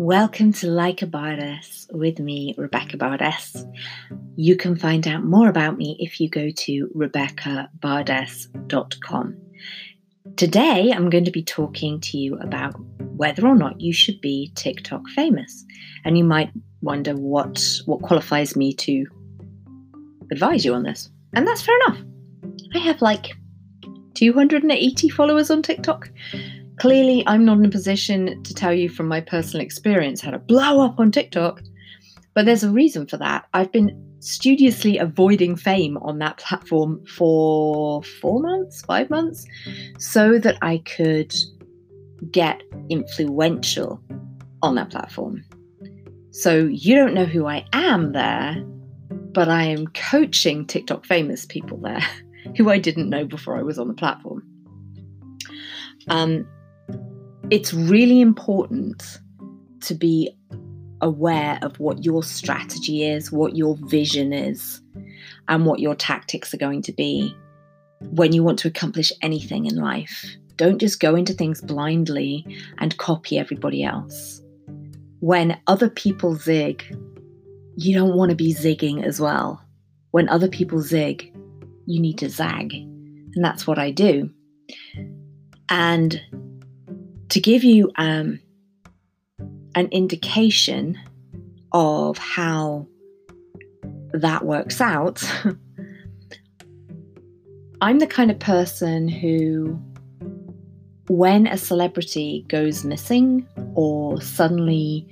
Welcome to Like a Bardess with me, Rebecca Bardess. You can find out more about me if you go to rebeccabardess.com. Today, I'm going to be talking to you about whether or not you should be TikTok famous. And you might wonder what, what qualifies me to advise you on this. And that's fair enough. I have like 280 followers on TikTok. Clearly, I'm not in a position to tell you from my personal experience how to blow up on TikTok, but there's a reason for that. I've been studiously avoiding fame on that platform for four months, five months, so that I could get influential on that platform. So you don't know who I am there, but I am coaching TikTok famous people there who I didn't know before I was on the platform. Um, it's really important to be aware of what your strategy is, what your vision is, and what your tactics are going to be when you want to accomplish anything in life. Don't just go into things blindly and copy everybody else. When other people zig, you don't want to be zigging as well. When other people zig, you need to zag. And that's what I do. And to give you um, an indication of how that works out, I'm the kind of person who, when a celebrity goes missing or suddenly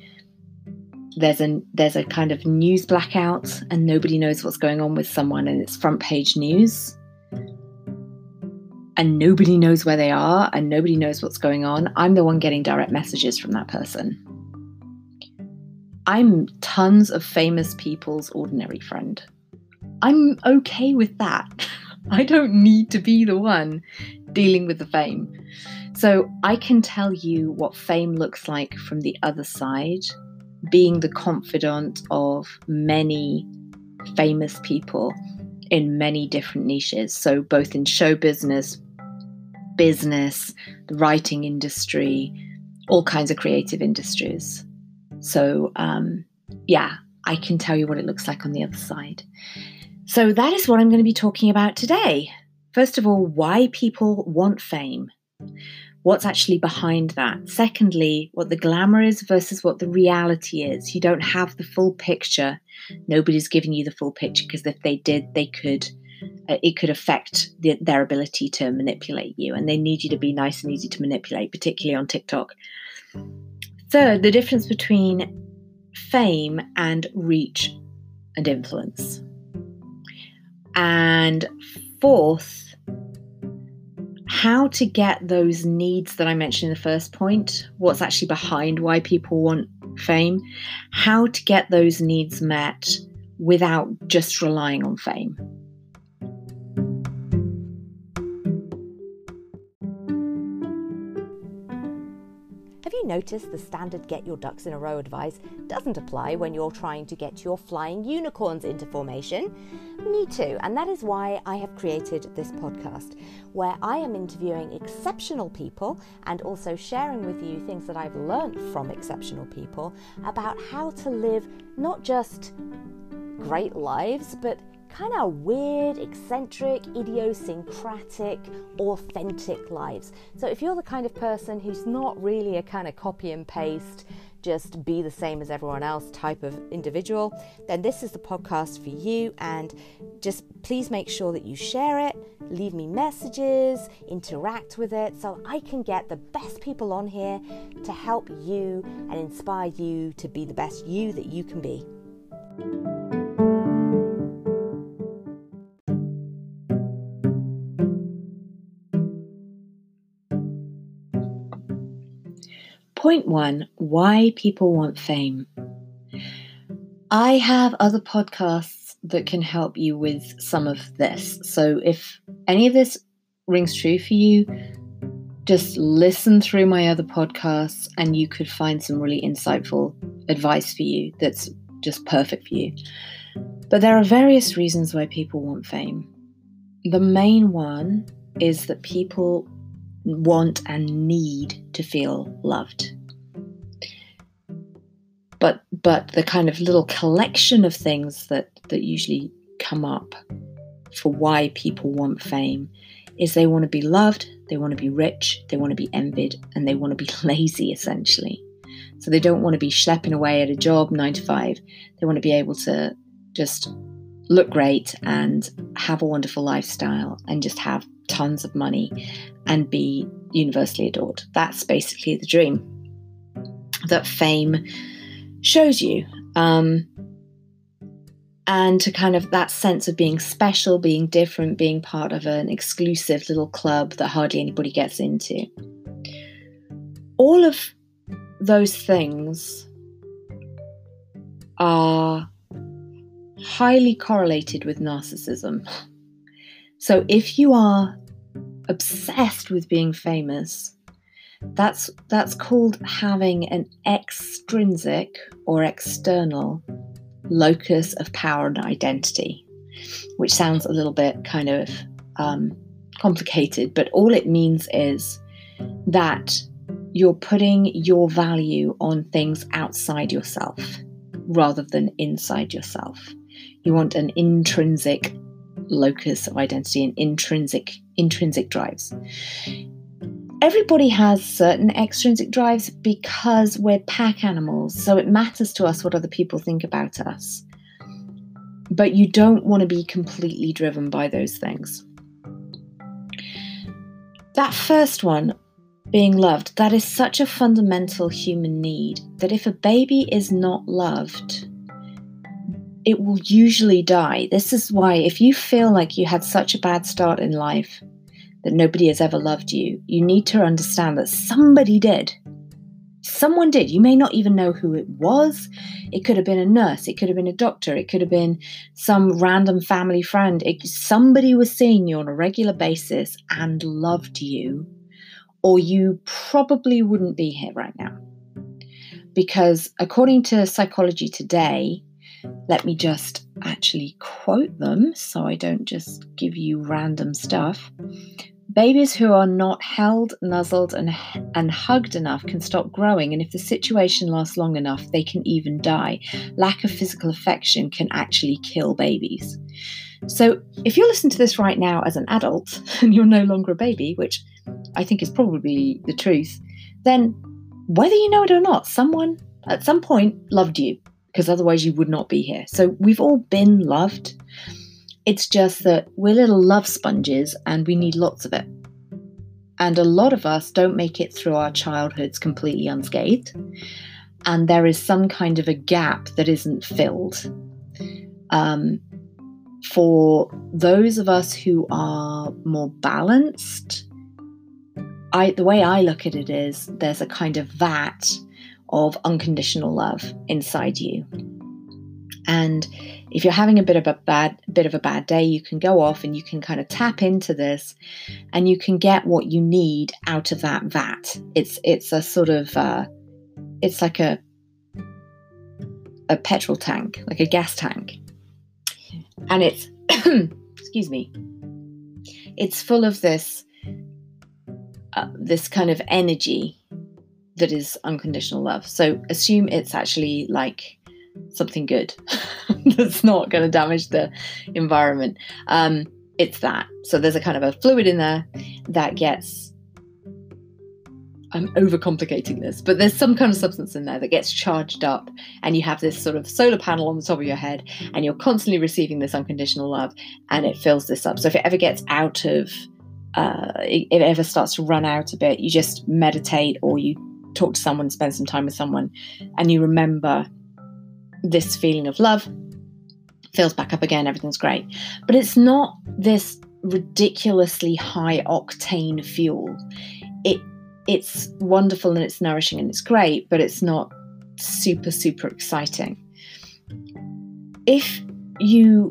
there's a there's a kind of news blackout and nobody knows what's going on with someone and it's front page news and nobody knows where they are and nobody knows what's going on, I'm the one getting direct messages from that person. I'm tons of famous people's ordinary friend. I'm okay with that. I don't need to be the one dealing with the fame. So I can tell you what fame looks like from the other side, being the confidant of many famous people in many different niches. So, both in show business, business, the writing industry, all kinds of creative industries. So, um, yeah, I can tell you what it looks like on the other side. So, that is what I'm going to be talking about today. First of all, why people want fame. What's actually behind that? Secondly, what the glamour is versus what the reality is. You don't have the full picture. Nobody's giving you the full picture because if they did, they could Uh, it could affect the, their ability to manipulate you, and they need you to be nice and easy to manipulate, particularly on TikTok. Third, the difference between fame and reach and influence. And fourth, how to get those needs that I mentioned in the first point, what's actually behind why people want fame, how to get those needs met without just relying on fame. Notice the standard get your ducks in a row advice doesn't apply when you're trying to get your flying unicorns into formation? Me too, and that is why I have created this podcast where I am interviewing exceptional people and also sharing with you things that I've learned from exceptional people about how to live not just great lives, but kind of weird, eccentric, idiosyncratic, authentic lives. So if you're the kind of person who's not really a kind of copy and paste, just be the same as everyone else type of individual, then this is the podcast for you. And just please make sure that you share it, leave me messages, interact with it so I can get the best people on here to help you and inspire you to be the best you that you can be. Point one why people want fame. I have other podcasts that can help you with some of this. So if any of this rings true for you, just listen through my other podcasts and you could find some really insightful advice for you that's just perfect for you. But there are various reasons why people want fame. The main one is that people want and need to feel loved. but but the kind of little collection of things that that usually come up for why people want fame is they want to be loved, they want to be rich, they want to be envied, and they want to be lazy essentially. So they don't want to be schlepping away at a job nine to five. They want to be able to just look great and have a wonderful lifestyle and just have tons of money and be universally adored. That's basically the dream that fame shows you. Um, and to kind of that sense of being special, being different, being part of an exclusive little club that hardly anybody gets into. All of those things are highly correlated with narcissism. So if you are obsessed with being famous, that's that's called having an extrinsic or external locus of power and identity, which sounds a little bit kind of um, complicated, but all it means is that you're putting your value on things outside yourself rather than inside yourself. You want an intrinsic locus of identity and intrinsic intrinsic drives. Everybody has certain extrinsic drives because we're pack animals, so it matters to us what other people think about us. But you don't want to be completely driven by those things. That first one, being loved, that is such a fundamental human need that if a baby is not loved, it will usually die. This is why, if you feel like you had such a bad start in life, that nobody has ever loved you, you need to understand that somebody did. Someone did. You may not even know who it was. It could have been a nurse. It could have been a doctor. It could have been some random family friend. It, somebody was seeing you on a regular basis and loved you, or you probably wouldn't be here right now. Because according to Psychology Today, let me just actually quote them so I don't just give you random stuff. Babies who are not held, nuzzled, and, and hugged enough can stop growing, and if the situation lasts long enough, they can even die. Lack of physical affection can actually kill babies. So, if you're listening to this right now as an adult and you're no longer a baby, which I think is probably the truth, then whether you know it or not, someone at some point loved you because otherwise you would not be here. So we've all been loved. It's just that we're little love sponges and we need lots of it. And a lot of us don't make it through our childhoods completely unscathed. And there is some kind of a gap that isn't filled. Um, for those of us who are more balanced, I, the way I look at it is there's a kind of vat of unconditional love inside you. And if you're having a bit of a bad bit of a bad day, you can go off and you can kind of tap into this, and you can get what you need out of that vat. It's it's a sort of uh, it's like a a petrol tank, like a gas tank, and it's excuse me, it's full of this uh, this kind of energy that is unconditional love. So assume it's actually like something good that's not going to damage the environment. Um, it's that. So there's a kind of a fluid in there that gets. I'm overcomplicating this, but there's some kind of substance in there that gets charged up, and you have this sort of solar panel on the top of your head, and you're constantly receiving this unconditional love, and it fills this up. So if it ever gets out of, uh, if it ever starts to run out a bit, you just meditate or you talk to someone, spend some time with someone, and you remember this feeling of love, fills back up again, everything's great. But it's not this ridiculously high octane fuel. It it's wonderful and it's nourishing and it's great, but it's not super, super exciting. If you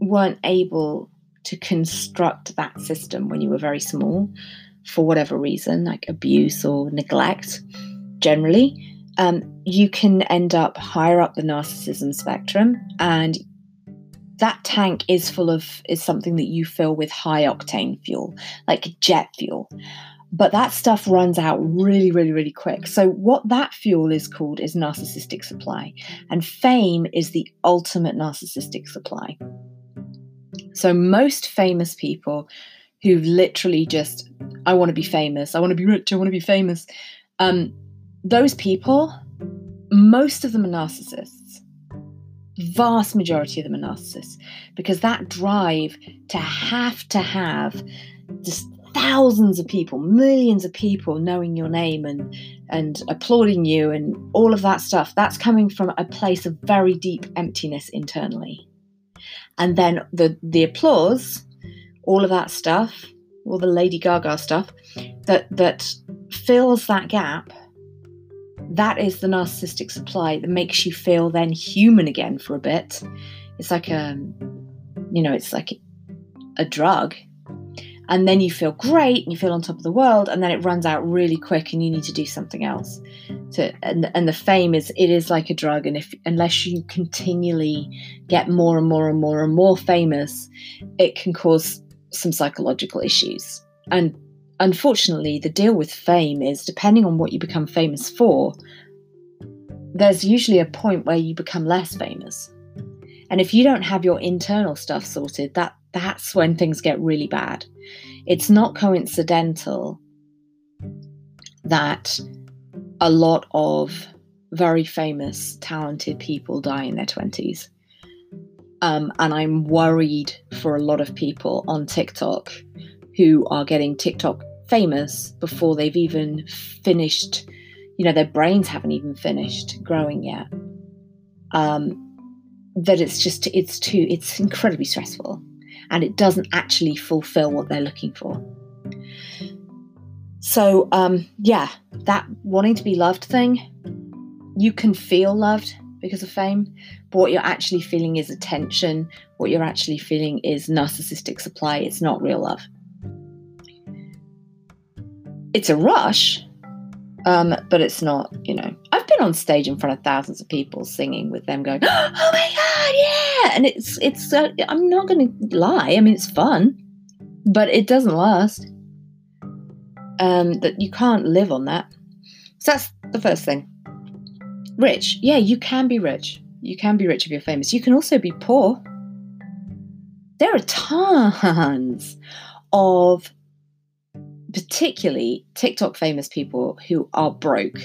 weren't able to construct that system when you were very small, for whatever reason, like abuse or neglect, generally, um, you can end up higher up the narcissism spectrum and that tank is full of is something that you fill with high octane fuel like jet fuel But that stuff runs out really, really, really quick. So, what that fuel is called is narcissistic supply. And fame is the ultimate narcissistic supply. So, most famous people who've literally just, I want to be famous, I want to be rich, I want to be famous, um, those people, most of them are narcissists. Vast majority of them are narcissists because that drive to have to have just thousands of people, millions of people knowing your name and and applauding you and all of that stuff, that's coming from a place of very deep emptiness internally. And then the the applause, all of that stuff, all the Lady Gaga stuff that that fills that gap that is the narcissistic supply that makes you feel then human again for a bit. It's like a, you know, it's like a drug. And then you feel great and you feel on top of the world, and then it runs out really quick, and you need to do something else. To and and the fame is it is like a drug, and if unless you continually get more and more and more and more famous, it can cause some psychological issues. And unfortunately, the deal with fame is depending on what you become famous for, there's usually a point where you become less famous. And if you don't have your internal stuff sorted, that that's when things get really bad. It's not coincidental that a lot of very famous, talented people die in their 20s. Um, and I'm worried for a lot of people on TikTok who are getting TikTok famous before they've even finished, you know, their brains haven't even finished growing yet. Um, that it's just, it's too, it's incredibly stressful and it doesn't actually fulfill what they're looking for. So, um, yeah, that wanting to be loved thing, you can feel loved because of fame, but what you're actually feeling is attention. What you're actually feeling is narcissistic supply. It's not real love it's a rush, um, but it's not, you know. I've been on stage in front of thousands of people singing with them going, oh my God, yeah. And it's, it's, uh, I'm not going to lie. I mean, it's fun, but it doesn't last. Um, that you can't live on that. So that's the first thing. Rich. Yeah, you can be rich. You can be rich if you're famous. You can also be poor. There are tons of particularly TikTok famous people who are broke,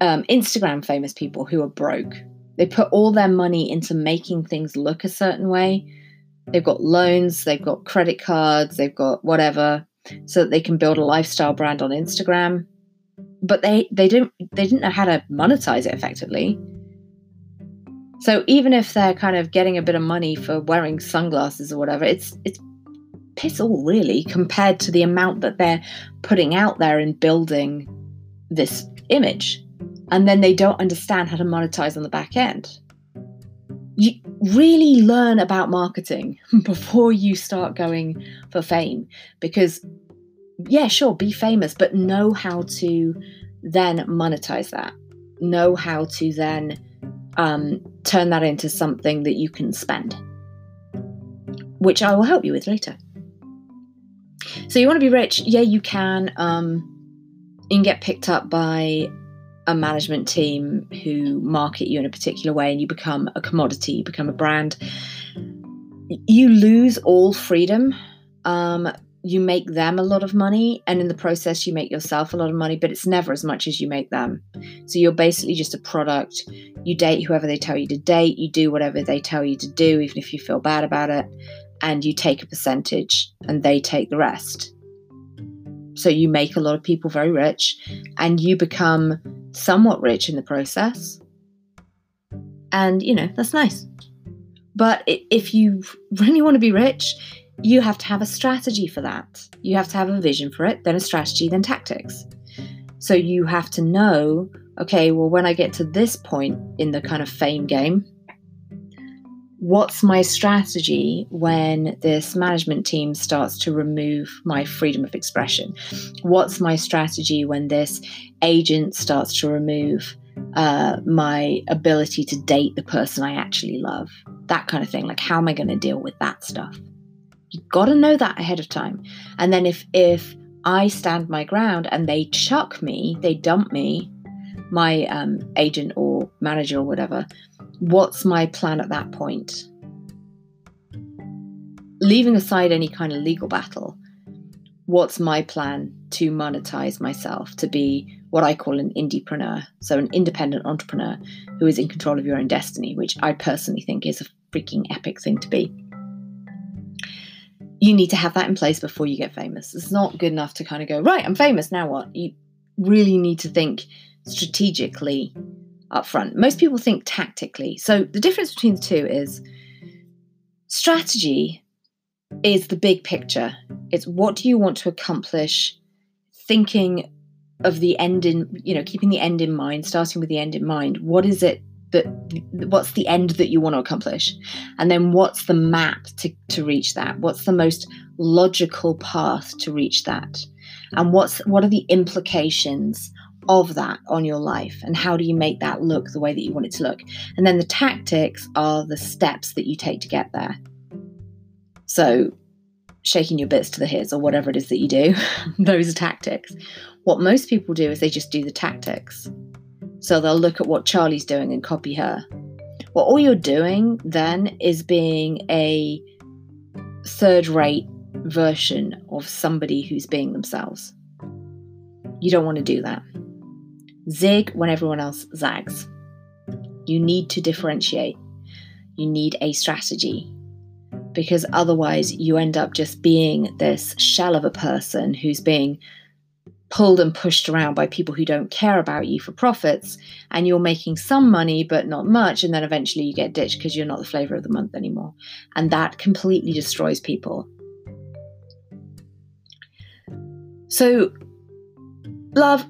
um, Instagram famous people who are broke. They put all their money into making things look a certain way. They've got loans, they've got credit cards, they've got whatever, so that they can build a lifestyle brand on Instagram. But they they didn't they didn't know how to monetize it effectively. So even if they're kind of getting a bit of money for wearing sunglasses or whatever, it's it's piss all, really, compared to the amount that they're putting out there in building this image. And then they don't understand how to monetize on the back end. You really learn about marketing before you start going for fame because, yeah, sure, be famous, but know how to then monetize that. Know how to then um, turn that into something that you can spend, which I will help you with later. So you want to be rich? Yeah, you can. Um, you can get picked up by a management team who market you in a particular way, and you become a commodity. You become a brand. You lose all freedom. Um, you make them a lot of money, and in the process, you make yourself a lot of money. But it's never as much as you make them. So you're basically just a product. You date whoever they tell you to date. You do whatever they tell you to do, even if you feel bad about it and you take a percentage and they take the rest. So you make a lot of people very rich and you become somewhat rich in the process. And, you know, that's nice. But if you really want to be rich, you have to have a strategy for that. You have to have a vision for it, then a strategy, then tactics. So you have to know okay, well, when I get to this point in the kind of fame game, what's my strategy when this management team starts to remove my freedom of expression? What's my strategy when this agent starts to remove uh, my ability to date the person I actually love? That kind of thing. Like, how am I going to deal with that stuff? You've got to know that ahead of time. And then if if I stand my ground and they chuck me, they dump me, my um, agent or manager or whatever, what's my plan at that point? Leaving aside any kind of legal battle, what's my plan to monetize myself to be what I call an indiepreneur, so an independent entrepreneur who is in control of your own destiny, which I personally think is a freaking epic thing to be. You need to have that in place before you get famous. It's not good enough to kind of go, right, I'm famous, now what? You really need to think strategically up front. Most people think tactically. So the difference between the two is strategy is the big picture. It's what do you want to accomplish, thinking of the end in, you know, keeping the end in mind, starting with the end in mind. What is it that what's the end that you want to accomplish? And then what's the map to, to reach that? What's the most logical path to reach that? And what's what are the implications of that on your life and how do you make that look the way that you want it to look and then the tactics are the steps that you take to get there so shaking your bits to the hits or whatever it is that you do those are tactics what most people do is they just do the tactics so they'll look at what charlie's doing and copy her well all you're doing then is being a third rate version of somebody who's being themselves you don't want to do that Zig when everyone else zags. You need to differentiate. You need a strategy because otherwise you end up just being this shell of a person who's being pulled and pushed around by people who don't care about you for profits and you're making some money but not much and then eventually you get ditched because you're not the flavor of the month anymore and that completely destroys people so love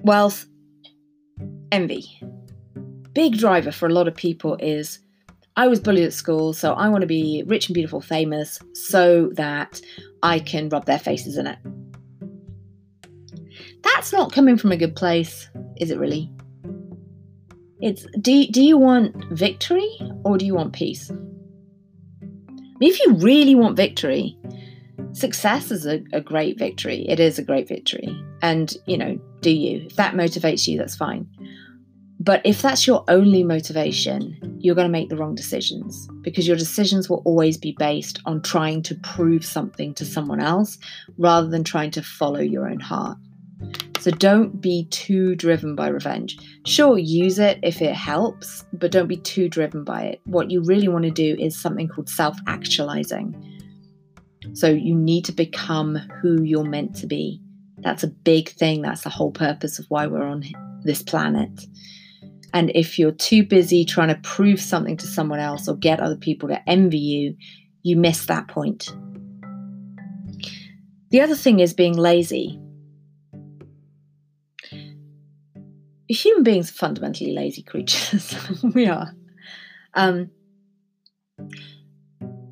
wealth envy. Big driver for a lot of people is I was bullied at school, so I want to be rich and beautiful, famous, so that I can rub their faces in it. That's not coming from a good place, is it really? It's do, do you want victory or do you want peace? if you really want victory, success is a, a great victory. It is a great victory. And, you know, do you? If that motivates you, that's fine. But if that's your only motivation, you're going to make the wrong decisions because your decisions will always be based on trying to prove something to someone else rather than trying to follow your own heart. So don't be too driven by revenge. Sure, use it if it helps, but don't be too driven by it. What you really want to do is something called self actualizing. So you need to become who you're meant to be. That's a big thing. That's the whole purpose of why we're on this planet. And if you're too busy trying to prove something to someone else or get other people to envy you, you miss that point. The other thing is being lazy. Human beings are fundamentally lazy creatures. we are. Um,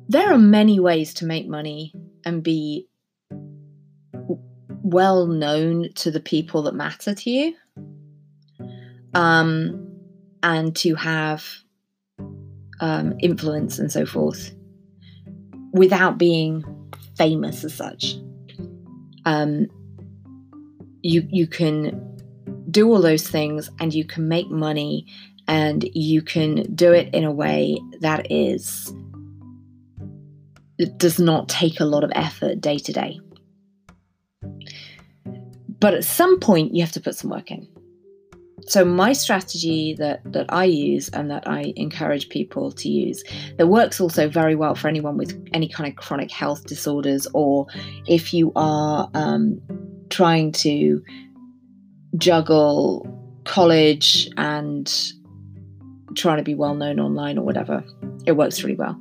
there are many ways to make money and be well known to the people that matter to you. Um, and to have um, influence and so forth without being famous as such. Um, you you can do all those things and you can make money and you can do it in a way that is it does not take a lot of effort day to day. But at some point you have to put some work in so my strategy that that I use and that I encourage people to use that works also very well for anyone with any kind of chronic health disorders or if you are um, trying to juggle college and trying to be well known online or whatever it works really well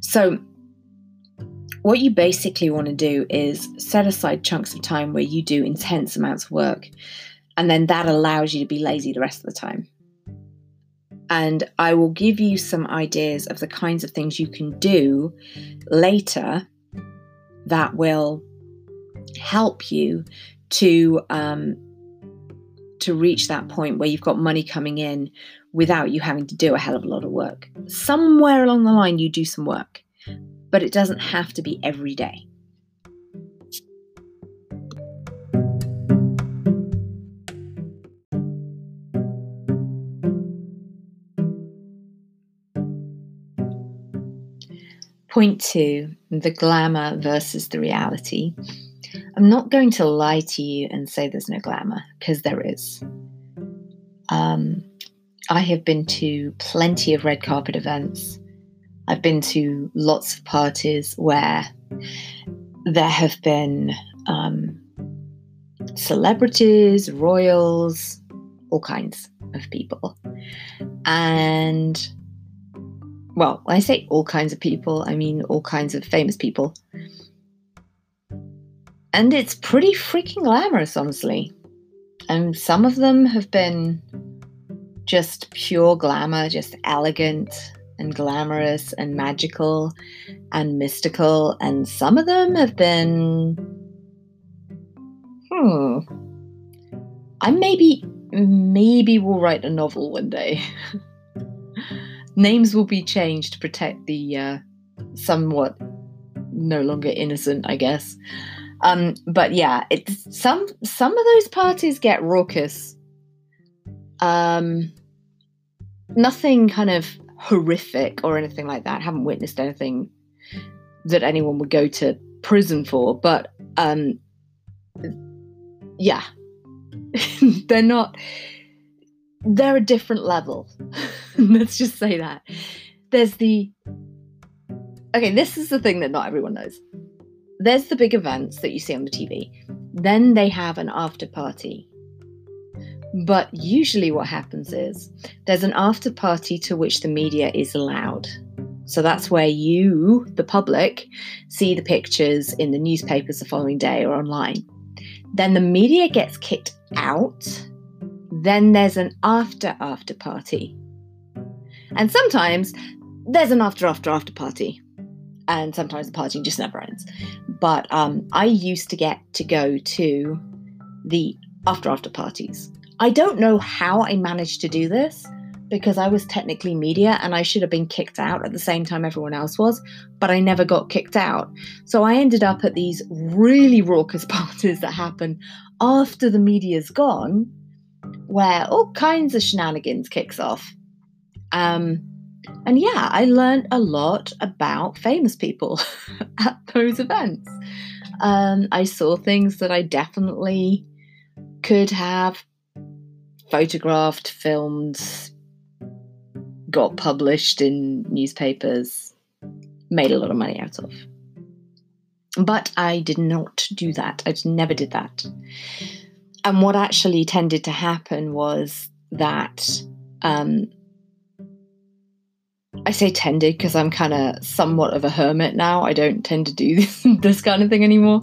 so what you basically want to do is set aside chunks of time where you do intense amounts of work and then that allows you to be lazy the rest of the time. And I will give you some ideas of the kinds of things you can do later that will help you to um, to reach that point where you've got money coming in without you having to do a hell of a lot of work. Somewhere along the line, you do some work, but it doesn't have to be every day. Point two the glamour versus the reality. I'm not going to lie to you and say there's no glamour, because there is. Um, I have been to plenty of red carpet events. I've been to lots of parties where there have been um, celebrities, royals, all kinds of people. And, well, when I say all kinds of people, I mean all kinds of famous people. And it's pretty freaking glamorous, honestly. And some of them have been just pure glamour, just elegant and glamorous and magical and mystical. And some of them have been, hmm, I maybe, maybe will write a novel one day. Names will be changed to protect the uh, somewhat no longer innocent, I guess. Um, but yeah, it's some some of those parties get raucous. Um, nothing kind of horrific or anything like that. I haven't witnessed anything that anyone would go to prison for, but um, yeah, they're not. They're a different level. Let's just say that. There's the. Okay, this is the thing that not everyone knows there's the big events that you see on the TV. Then they have an after party. But usually, what happens is there's an after party to which the media is allowed. So that's where you, the public, see the pictures in the newspapers the following day or online. Then the media gets kicked out. Then there's an after after party. And sometimes there's an after after after party and sometimes the party just never ends. But um, I used to get to go to the after after parties. I don't know how I managed to do this because I was technically media and I should have been kicked out at the same time everyone else was, but I never got kicked out. So I ended up at these really raucous parties that happen after the media's gone, where all kinds of shenanigans kicks off. Um, and yeah, I learned a lot about famous people at those events. Um, I saw things that I definitely could have photographed, filmed, got published in newspapers, made a lot of money out of. But I did not do that. I never did that. And what actually tended to happen was that um, I say tended because I'm kind of somewhat of a hermit now. I don't tend to do this, this kind of thing anymore,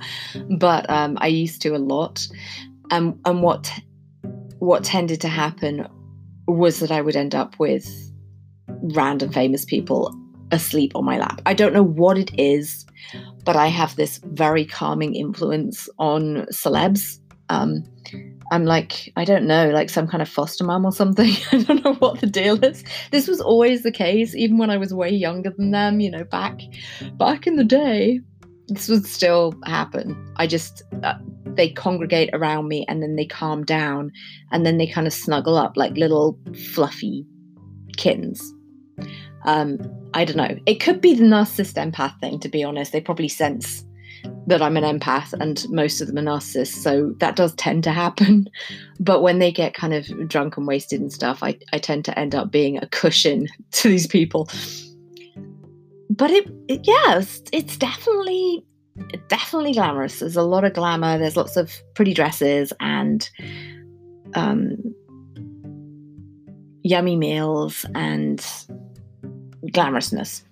but um, I used to a lot. Um, and what what tended to happen was that I would end up with random famous people asleep on my lap. I don't know what it is, but I have this very calming influence on celebs. Um, I'm like, I don't know, like some kind of foster mom or something. I don't know what the deal is. This was always the case, even when I was way younger than them, you know, back back in the day. This would still happen. I just uh, they congregate around me and then they calm down and then they kind of snuggle up like little fluffy kittens. Um, I don't know. It could be the narcissist empath thing, to be honest. They probably sense that I'm an empath and most of them are narcissists, so that does tend to happen. But when they get kind of drunk and wasted and stuff, I, I tend to end up being a cushion to these people. But it, it yeah, it's, it's definitely definitely glamorous. There's a lot of glamour. There's lots of pretty dresses and um, yummy meals and glamorousness.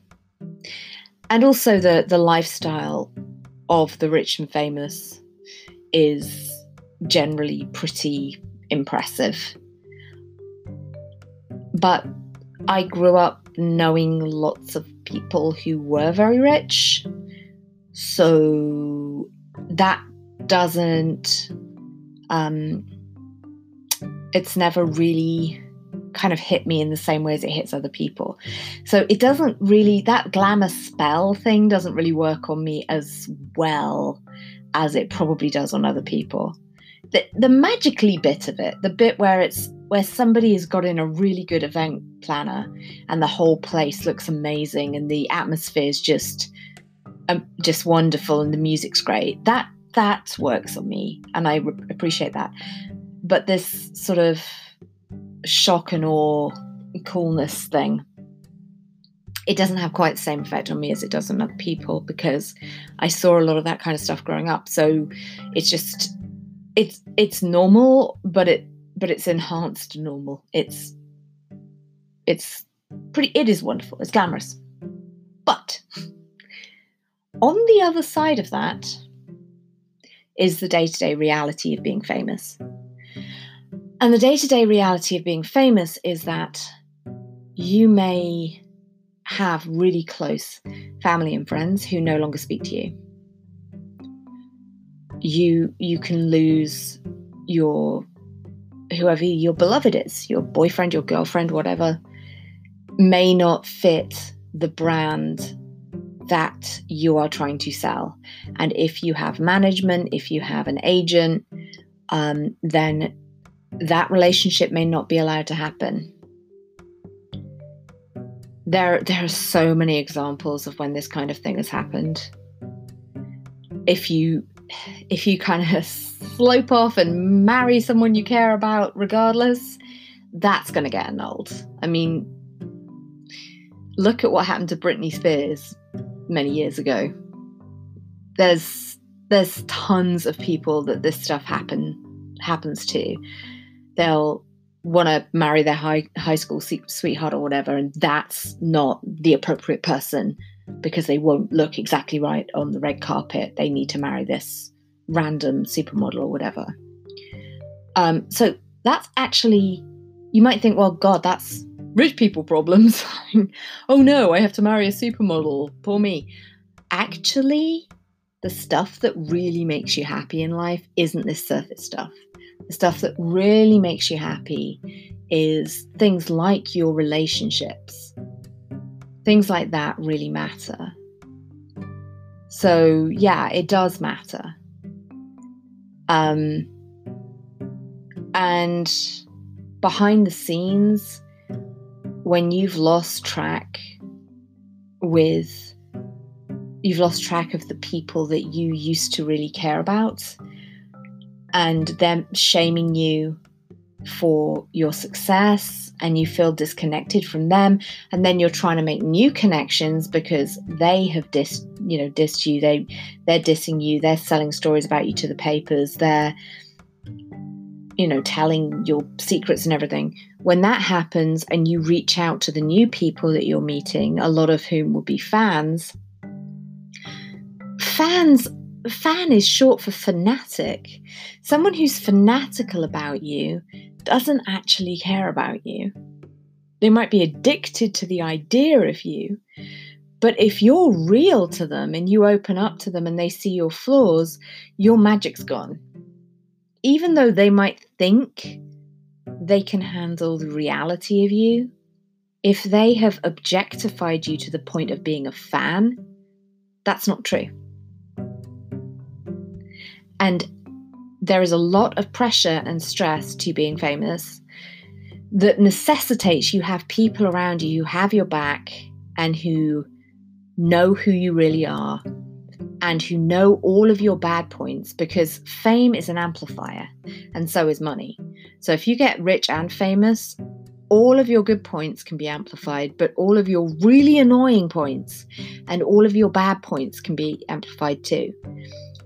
And also the the lifestyle of the rich and famous is generally pretty impressive. But I grew up knowing lots of people who were very rich. So that doesn't, um, it's never really kind of hit me in the same way as it hits other people. So it doesn't really, that glamour spell thing doesn't really work on me as well as it probably does on other people. the, the magically bit of it, the bit where it's where somebody has got in a really good event planner and the whole place looks amazing and the atmosphere is just um, just wonderful and the music's great. That that works on me and I re- appreciate that. But this sort of shock and awe coolness thing it doesn't have quite the same effect on me as it does on other people because I saw a lot of that kind of stuff growing up. So it's just it's it's normal, but it but it's enhanced normal. It's it's pretty it is wonderful. It's glamorous. But on the other side of that is the day-to-day reality of being famous. And the day-to-day reality of being famous is that you may have really close family and friends who no longer speak to you. You you can lose your whoever your beloved is, your boyfriend, your girlfriend, whatever, may not fit the brand that you are trying to sell. And if you have management, if you have an agent, um, then that relationship may not be allowed to happen. There there are so many examples of when this kind of thing has happened. If you if you kind of slope off and marry someone you care about regardless that's going to get annulled. I mean look at what happened to britney spears many years ago. There's there's tons of people that this stuff happen happens to they'll want to marry their high high school sweetheart or whatever, and that's not the appropriate person because they won't look exactly right on the red carpet. They need to marry this random supermodel or whatever. Um, so that's actually, you might think, well, God, that's rich people problems. oh no, I have to marry a supermodel. Poor me. Actually, the stuff that really makes you happy in life isn't this surface stuff. The stuff that really makes you happy is things like your relationships. Things like that really matter. So, yeah, it does matter. Um, and behind the scenes, when you've lost track with, you've lost track of the people that you used to really care about, and them shaming you for your success and you feel disconnected from them and then you're trying to make new connections because they have dissed you know dissed you. They they're dissing you. They're selling stories about you to the papers. They're you know telling your secrets and everything. When that happens and you reach out to the new people that you're meeting a lot of whom will be fans fans fan is short for fanatic. Someone who's fanatical about you doesn't actually care about you. They might be addicted to the idea of you, but if you're real to them and you open up to them and they see your flaws, your magic's gone. Even though they might think they can handle the reality of you, if they have objectified you to the point of being a fan, that's not true. And there is a lot of pressure and stress to being famous that necessitates you have people around you who have your back and who know who you really are and who know all of your bad points because fame is an amplifier and so is money. So if you get rich and famous, all of your good points can be amplified, but all of your really annoying points and all of your bad points can be amplified too.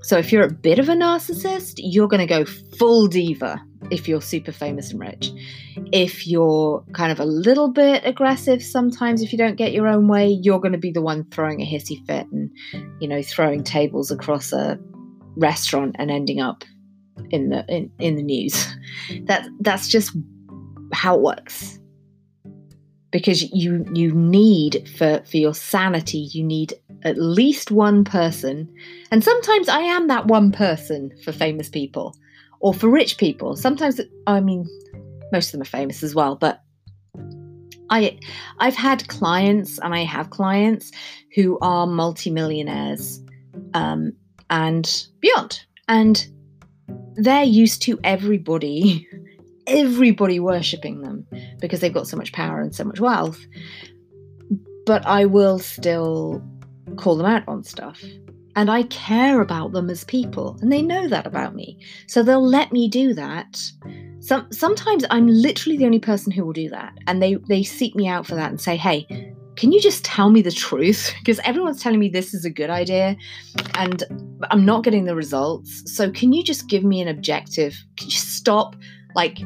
So if you're a bit of a narcissist, you're going to go full diva if you're super famous and rich. If you're kind of a little bit aggressive sometimes if you don't get your own way, you're going to be the one throwing a hissy fit and you know throwing tables across a restaurant and ending up in the in, in the news. That that's just how it works because you you need for for your sanity you need at least one person. And sometimes i am that one person for famous people or for rich people. Sometimes i mean most of them are famous as well but i i've had clients and i have clients who are multimillionaires um, and beyond. And they're used to everybody, everybody worshipping them because they've got so much power and so much wealth. But I will still call them out on stuff. And I care about them as people, and they know that about me. So they'll let me do that. Some, sometimes I'm literally the only person who will do that. And they, they seek me out for that and say, hey, can you just tell me the truth? Because everyone's telling me this is a good idea and I'm not getting the results. So can you just give me an objective? Can you stop like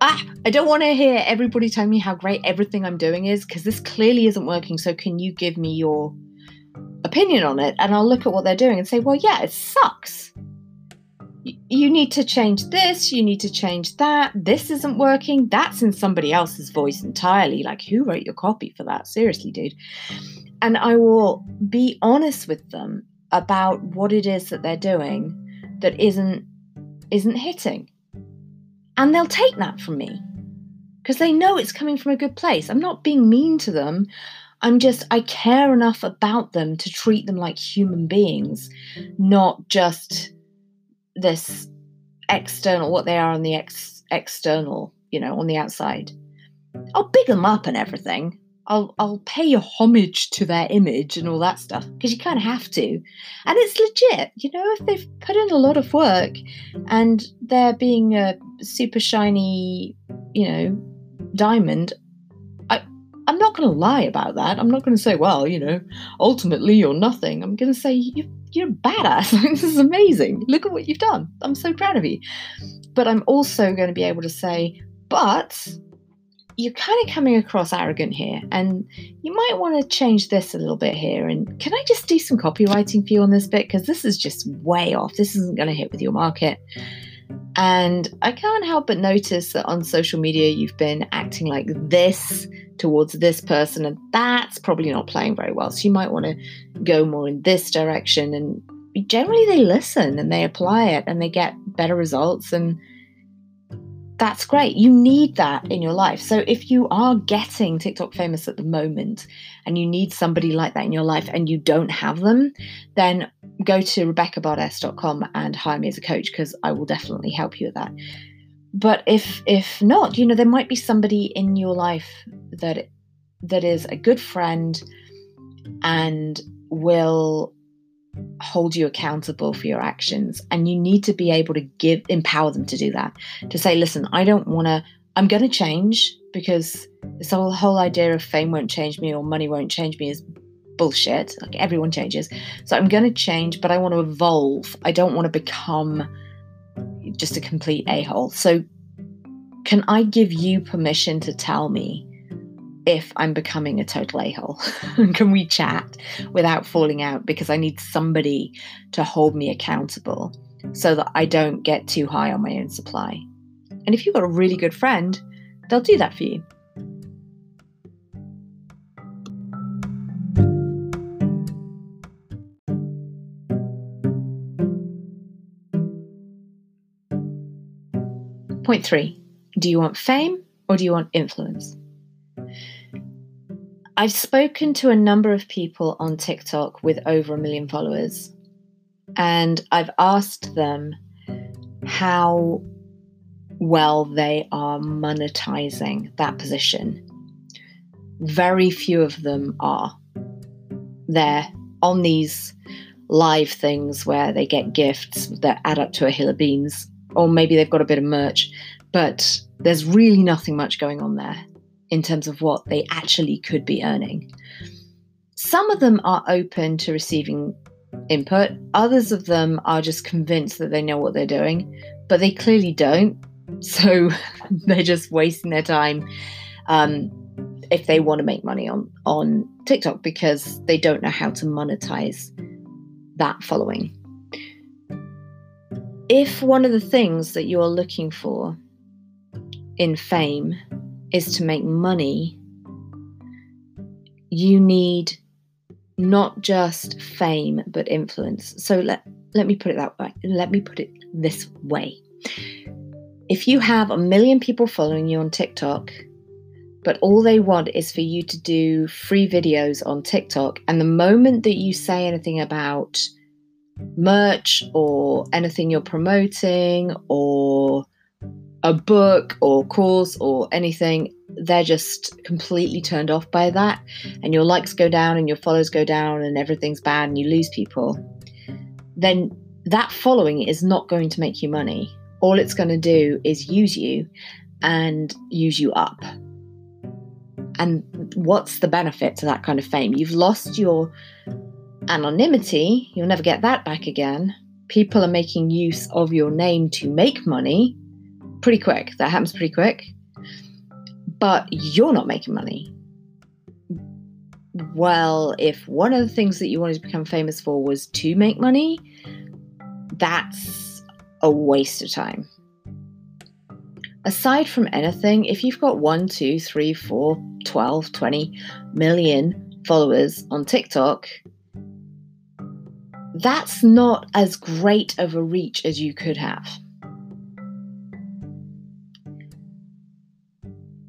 ah, I don't want to hear everybody tell me how great everything I'm doing is because this clearly isn't working. So can you give me your opinion on it? And I'll look at what they're doing and say, well, yeah, it sucks you need to change this, you need to change that, this isn't working, that's in somebody else's voice entirely. Like, who wrote your copy for that? Seriously, dude. And I will be honest with them about what it is that they're doing that isn't isn't hitting. And they'll take that from me because they know it's coming from a good place. I'm not being mean to them. I'm just, I care enough about them to treat them like human beings, not just this external, what they are on the ex- external, you know, on the outside. I'll big them up and everything. I'll I'll pay homage to their image and all that stuff because you kind of have to, and it's legit. You know, if they've put in a lot of work and they're being a super shiny, you know, diamond, I I'm not going to lie about that. I'm not going to say, well, you know, ultimately you're nothing. I'm going to say you you're a badass. this is amazing. Look at what you've done. I'm so proud of you. But I'm also going to be able to say, but you're kind of coming across arrogant here, and you might want to change this a little bit here. And can I just do some copywriting for you on this bit? Because this is just way off. This isn't going to hit with your market. And I can't help but notice that on social media, you've been acting like this towards this person, and that's probably not playing very well. So you might want to go more in this direction. And generally, they listen and they apply it and they get better results. And that's great. You need that in your life. So if you are getting TikTok famous at the moment and you need somebody like that in your life and you don't have them, then go to rebeccabardes.com and hire me as a coach because I will definitely help you with that. But if if not you know there might be somebody in your life that that is a good friend and will hold you accountable for your actions and you need to be able to give empower them to do that to say listen i don't want to i'm going to change because this whole, whole idea of fame won't change me or money won't change me is bullshit like everyone changes so i'm going to change but i want to evolve i don't want to become just a complete a hole. So, can I give you permission to tell me if I'm becoming a total a hole? can we chat without falling out? Because I need somebody to hold me accountable so that I don't get too high on my own supply. And if you've got a really good friend, they'll do that for you. Point three Do you want fame or do you want influence? I've spoken to a number of people on TikTok with over a million followers, and I've asked them how well they are monetizing that position. Very few of them are. They're on these live things where they get gifts that add up to a hill of beans or maybe they've got a bit of merch, but there's really nothing much going on there in terms of what they actually could be earning. Some of them are open to receiving input, others of them are just convinced that they know what they're doing, but they clearly don't. So they're just wasting their time um, if they want to make money on, on TikTok because they don't know how to monetize that following if one of the things that you're looking for in fame is to make money, you need not just fame but influence. So let let me put it that way. Let me put it this way. If you have a million people following you on TikTok, but all they want is for you to do free videos on TikTok, and the moment that you say anything about merch or anything you're promoting or a book or course or anything, they're just completely turned off by that. And your likes go down and your follows go down and everything's bad and you lose people. Then that following is not going to make you money. All it's going to do is use you and use you up. And what's the benefit to that kind of fame? You've lost your anonymity, you'll never get that back again. People are making use of your name to make money pretty quick. That happens pretty quick. But you're not making money. Well, if one of the things that you wanted to become famous for was to make money, that's a waste of time. Aside from anything, if you've got one, two, three, four, 12, 20 million followers on TikTok, that's not as great of a reach as you could have.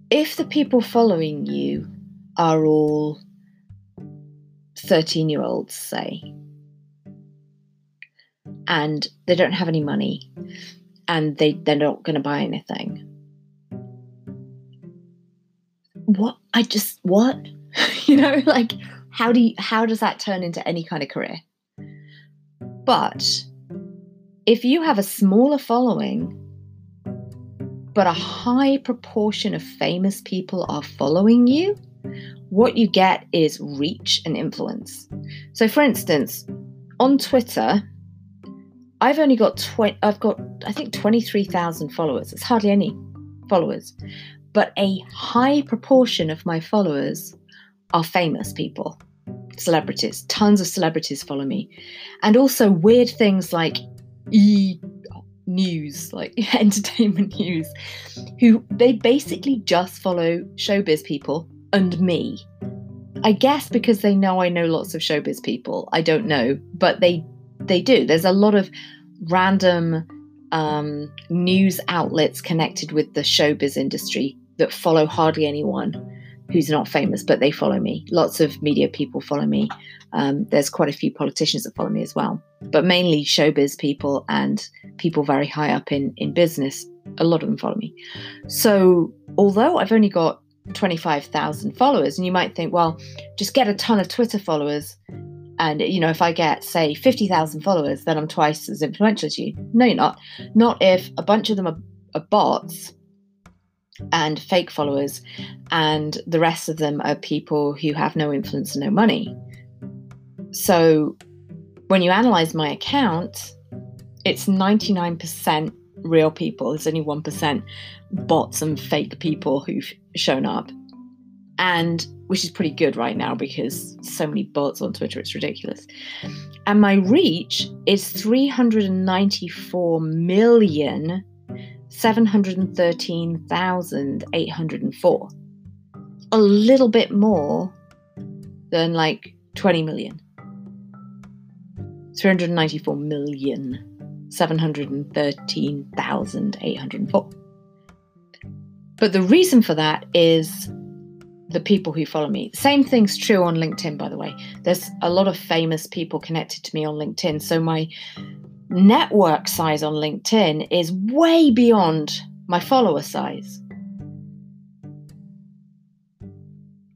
If the people following you are all 13 year olds, say, and they don't have any money and they, they're not going to buy anything, what? I just, what? you know, like, how do you, how does that turn into any kind of career? But if you have a smaller following, but a high proportion of famous people are following you, what you get is reach and influence. So, for instance, on Twitter, I've only got tw- I've got I think twenty three thousand followers. It's hardly any followers, but a high proportion of my followers are famous people celebrities. Tons of celebrities follow me. And also weird things like e news, like entertainment news, who they basically just follow showbiz people and me. I guess because they know I know lots of showbiz people. I don't know, but they they do. There's a lot of random um, news outlets connected with the showbiz industry that follow hardly anyone who's not famous, but they follow me. Lots of media people follow me. Um, there's quite a few politicians that follow me as well, but mainly showbiz people and people very high up in, in business. A lot of them follow me. So, although I've only got 25,000 followers, and you might think, well, just get a ton of Twitter followers. And, you know, if I get, say, 50,000 followers, then I'm twice as influential as you. No, you're not. Not if a bunch of them are, are bots and fake followers, and the rest of them are people who have no influence and no money. So when you analyze my account, it's 99% real people. There's only 1% bots and fake people who've shown up. And which is pretty good right now because so many bots on Twitter, it's ridiculous. And my reach is 394 million 713,804. A little bit more than like 20 million. 394 million 713,804. But the reason for that is the people who follow me. Same thing's true on LinkedIn, by the way. There's a lot of famous people connected to me on LinkedIn. So my network size on LinkedIn is way beyond my follower size.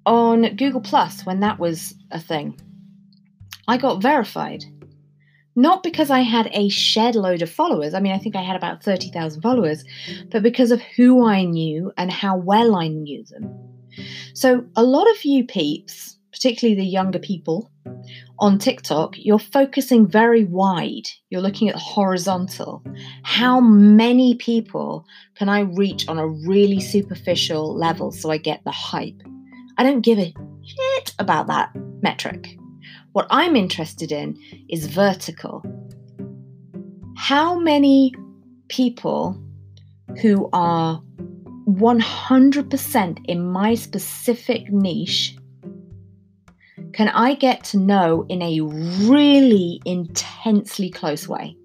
On Google Plus, when that was a thing, I got verified. Not because I had a shed load of followers, I mean, I think I had about 30,000 followers, but because of who I knew and how well I knew them. So, a lot of you peeps, particularly the younger people, on TikTok, you're focusing very wide. You're looking at horizontal. How many people can I reach on a really superficial level so I get the hype? I don't give a shit about that metric. What I'm interested in is vertical. How many people who are 100% in my specific niche can I get to know in a really intensely close way?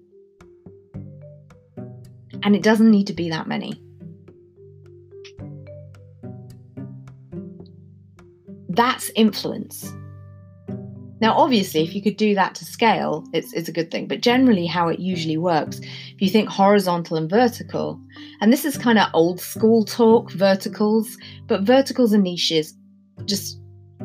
And it doesn't need to be that many. That's influence. Now, obviously, if you could do that to scale, it's, it's a good thing. But generally, how it usually works, if you think horizontal and vertical, and this is kind of old school talk, verticals, but verticals and niches, just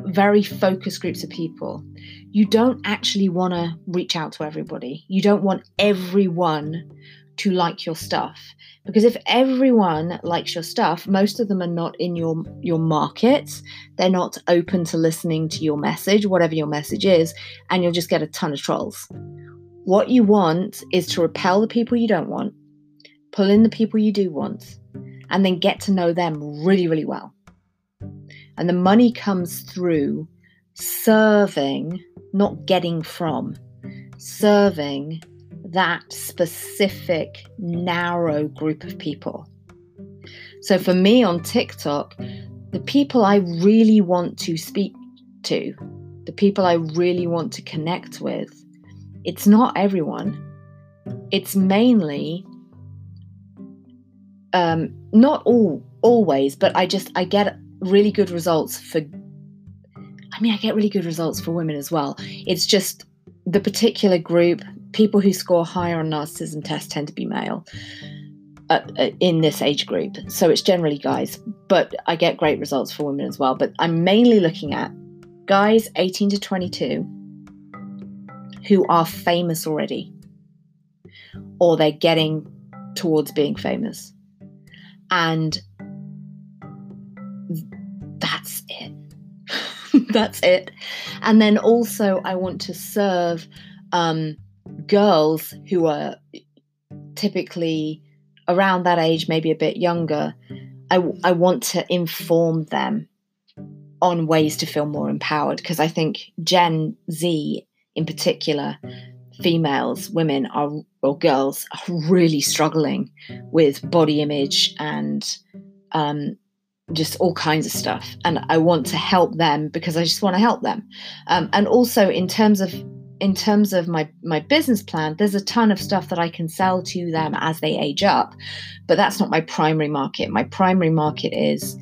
very focused groups of people. You don't actually want to reach out to everybody. You don't want everyone to like your stuff because if everyone likes your stuff most of them are not in your your market they're not open to listening to your message whatever your message is and you'll just get a ton of trolls what you want is to repel the people you don't want pull in the people you do want and then get to know them really really well and the money comes through serving not getting from serving that specific narrow group of people. So for me on TikTok, the people I really want to speak to, the people I really want to connect with, it's not everyone. It's mainly um, not all always, but I just I get really good results for I mean I get really good results for women as well. It's just the particular group people who score higher on narcissism tests tend to be male uh, uh, in this age group. So it's generally guys, but I get great results for women as well. But I'm mainly looking at guys 18 to 22 who are famous already, or they're getting towards being famous. And that's it. And then also, I want to serve um, girls who are typically around that age, maybe a bit younger, I, I want to inform them on ways to feel more empowered because I think Gen Z in particular, females, women are or girls are really struggling with body image and um, just all kinds of stuff. And I want to help them because I just want to help them. Um, and also in terms of in terms of my my business plan there's a ton of stuff that i can sell to them as they age up but that's not my primary market my primary market is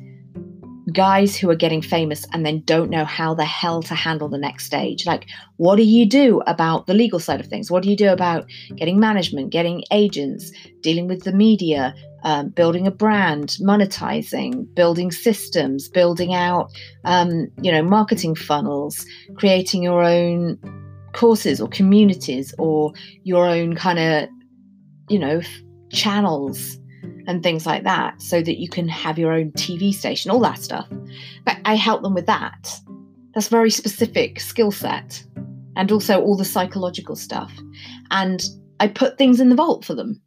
guys who are getting famous and then don't know how the hell to handle the next stage. Like what do you do about the legal side of things? What do you do about getting management getting agents dealing with the media um, building a brand monetizing building systems building out um, you know marketing funnels creating your own courses or communities or your own kind of, you know, channels and things like that so that you can have your own TV station, all that stuff. But I help them with that. That's very specific skill set and also all the psychological stuff. And I put things in the vault for them.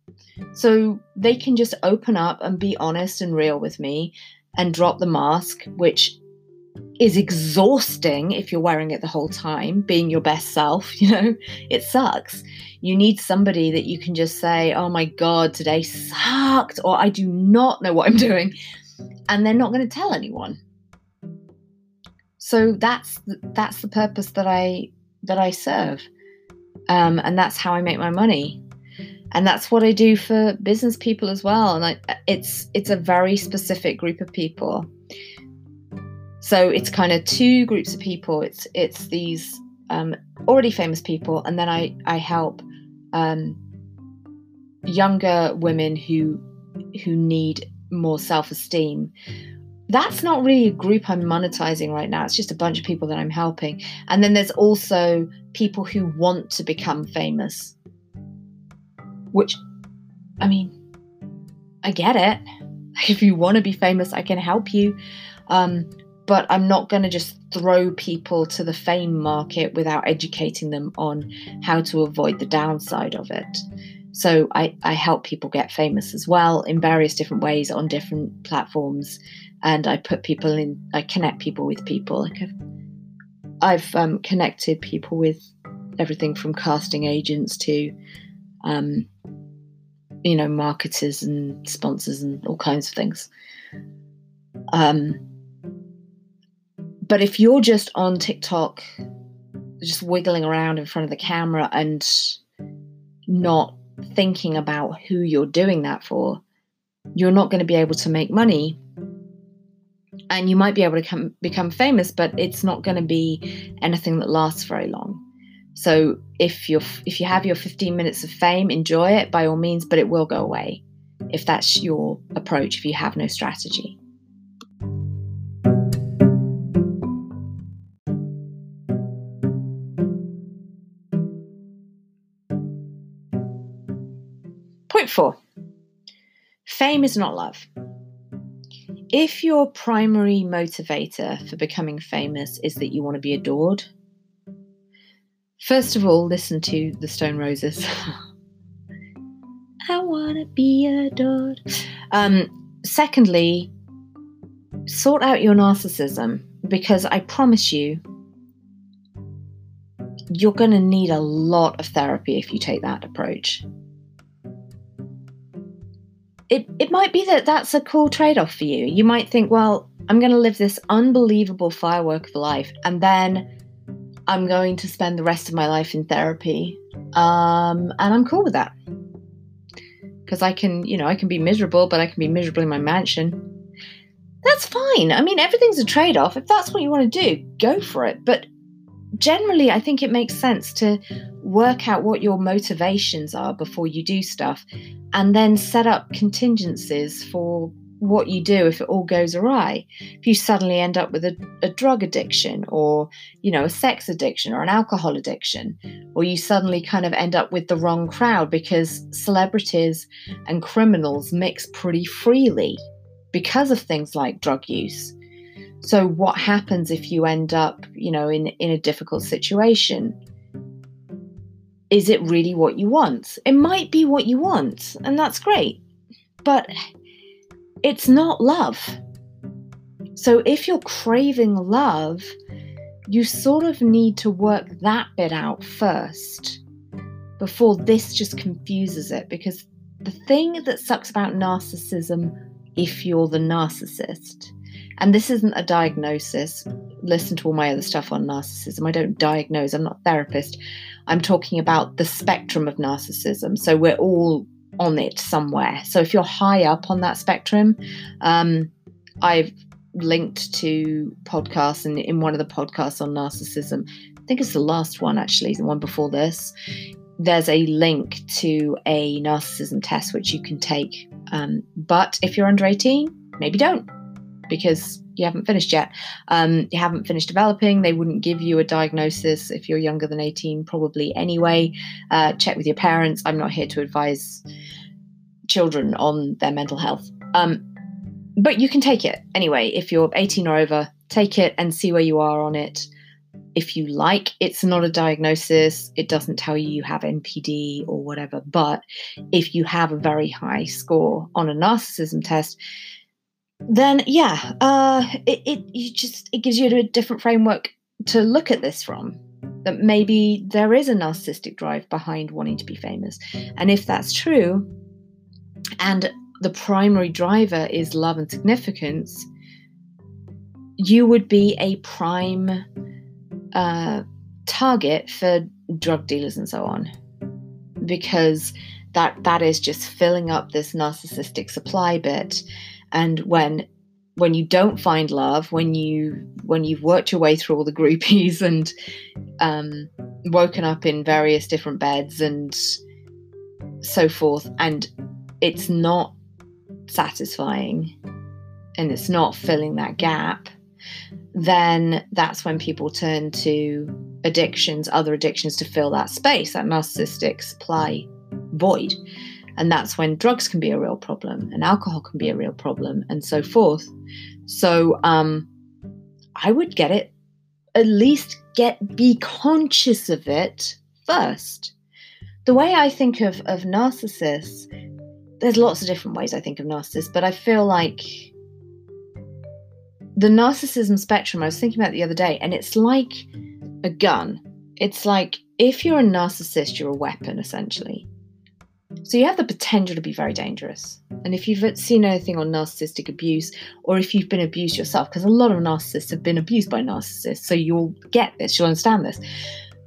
So they can just open up and be honest and real with me and drop the mask, which is exhausting if you're wearing it the whole time, being your best self, you know, it sucks. You need somebody that you can just say, oh my God, today sucked, or I do not know what I'm doing. And they're not going to tell anyone. So that's that's the purpose that I that I serve, um, and that's how I make my money, and that's what I do for business people as well. And I, it's it's a very specific group of people so it's kind of two groups of people. It's it's these um, already famous people, and then I I help um, younger women who who need more self esteem. That's not really a group I'm monetizing right now. It's just a bunch of people that I'm helping. And then there's also people who want to become famous, which, I mean, I get it. If you want to be famous, I can help you. Um, but I'm not going to just throw people to the fame market without educating them on how to avoid the downside of it. So I, I help people get famous as well in various different ways on different platforms, and I put people in. I connect people with people. Like I've, I've um, connected people with everything from casting agents to, um, you know, marketers and sponsors and all kinds of things. Um, but if you're just on TikTok, just wiggling around in front of the camera and not thinking about who you're doing that for, you're not going to be able to make money and you might be able to come, become famous, but it's not going to be anything that lasts very long. So if you if you have your 15 minutes of fame, enjoy it by all means, but it will go away if that's your approach. If you have no strategy. Point four fame is not love. If your primary motivator for becoming famous is that you want to be adored, first of all, listen to the Stone Roses. I want to be adored. Um, secondly, sort out your narcissism because I promise you, you're going to need a lot of therapy if you take that approach it, it might be that that's a cool trade off for you. You might think, well, I'm going to live this unbelievable firework of life, and then I'm going to spend the rest of my life in therapy. Um, and I'm cool with that. Because I can, you know, I can be miserable, but I can be miserable in my mansion. That's fine. I mean, everything's a trade off. If that's what you want to do, go for it. But generally, I think it makes sense to work out what your motivations are before you do stuff and then set up contingencies for what you do if it all goes awry. If you suddenly end up with a, a, drug addiction or you know a sex addiction or an alcohol addiction or you suddenly kind of end up with the wrong crowd because celebrities and criminals mix pretty freely because of things like drug use. So what happens if you end up you know in in a difficult situation is it really what you want? It might be what you want, and that's great, but it's not love. So if you're craving love, you sort of need to work that bit out first before this just confuses it. Because the thing that sucks about narcissism, if you're the narcissist, and this isn't a diagnosis, listen to all my other stuff on narcissism. I don't diagnose, I'm not a therapist. I'm talking about the spectrum of narcissism. So we're all on it somewhere. So if you're high up on that spectrum, um, I've linked to podcasts, and in one of the podcasts on narcissism, I think it's the last one actually, the one before this. There's a link to a narcissism test which you can take. Um, but if you're under 18, maybe don't because you haven't finished yet. Um, you haven't finished developing. They wouldn't give you a diagnosis if you're younger than 18, probably anyway. Uh, check with your parents. I'm not here to advise children on their mental health. Um, but you can take it anyway. If you're 18 or over, take it and see where you are on it. If you like, it's not a diagnosis. It doesn't tell you you have NPD or whatever. But if you have a very high score on a narcissism test, then yeah, uh, it, it you just it gives you a different framework to look at this from. That maybe there is a narcissistic drive behind wanting to be famous, and if that's true, and the primary driver is love and significance, you would be a prime uh, target for drug dealers and so on, because that that is just filling up this narcissistic supply bit and when when you don't find love when you when you've worked your way through all the groupies and um, woken up in various different beds and so forth and it's not satisfying and it's not filling that gap then that's when people turn to addictions other addictions to fill that space that narcissistic supply void and that's when drugs can be a real problem and alcohol can be a real problem and so forth. So um, I would get it, at least get be conscious of it first. The way I think of, of narcissists, there's lots of different ways I think of narcissists, but I feel like the narcissism spectrum I was thinking about the other day, and it's like a gun. It's like if you're a narcissist, you're a weapon essentially. So you have the potential to be very dangerous. And if you've seen anything on narcissistic abuse, or if you've been abused yourself, because a lot of narcissists have been abused by narcissists, so you'll get this, you'll understand this.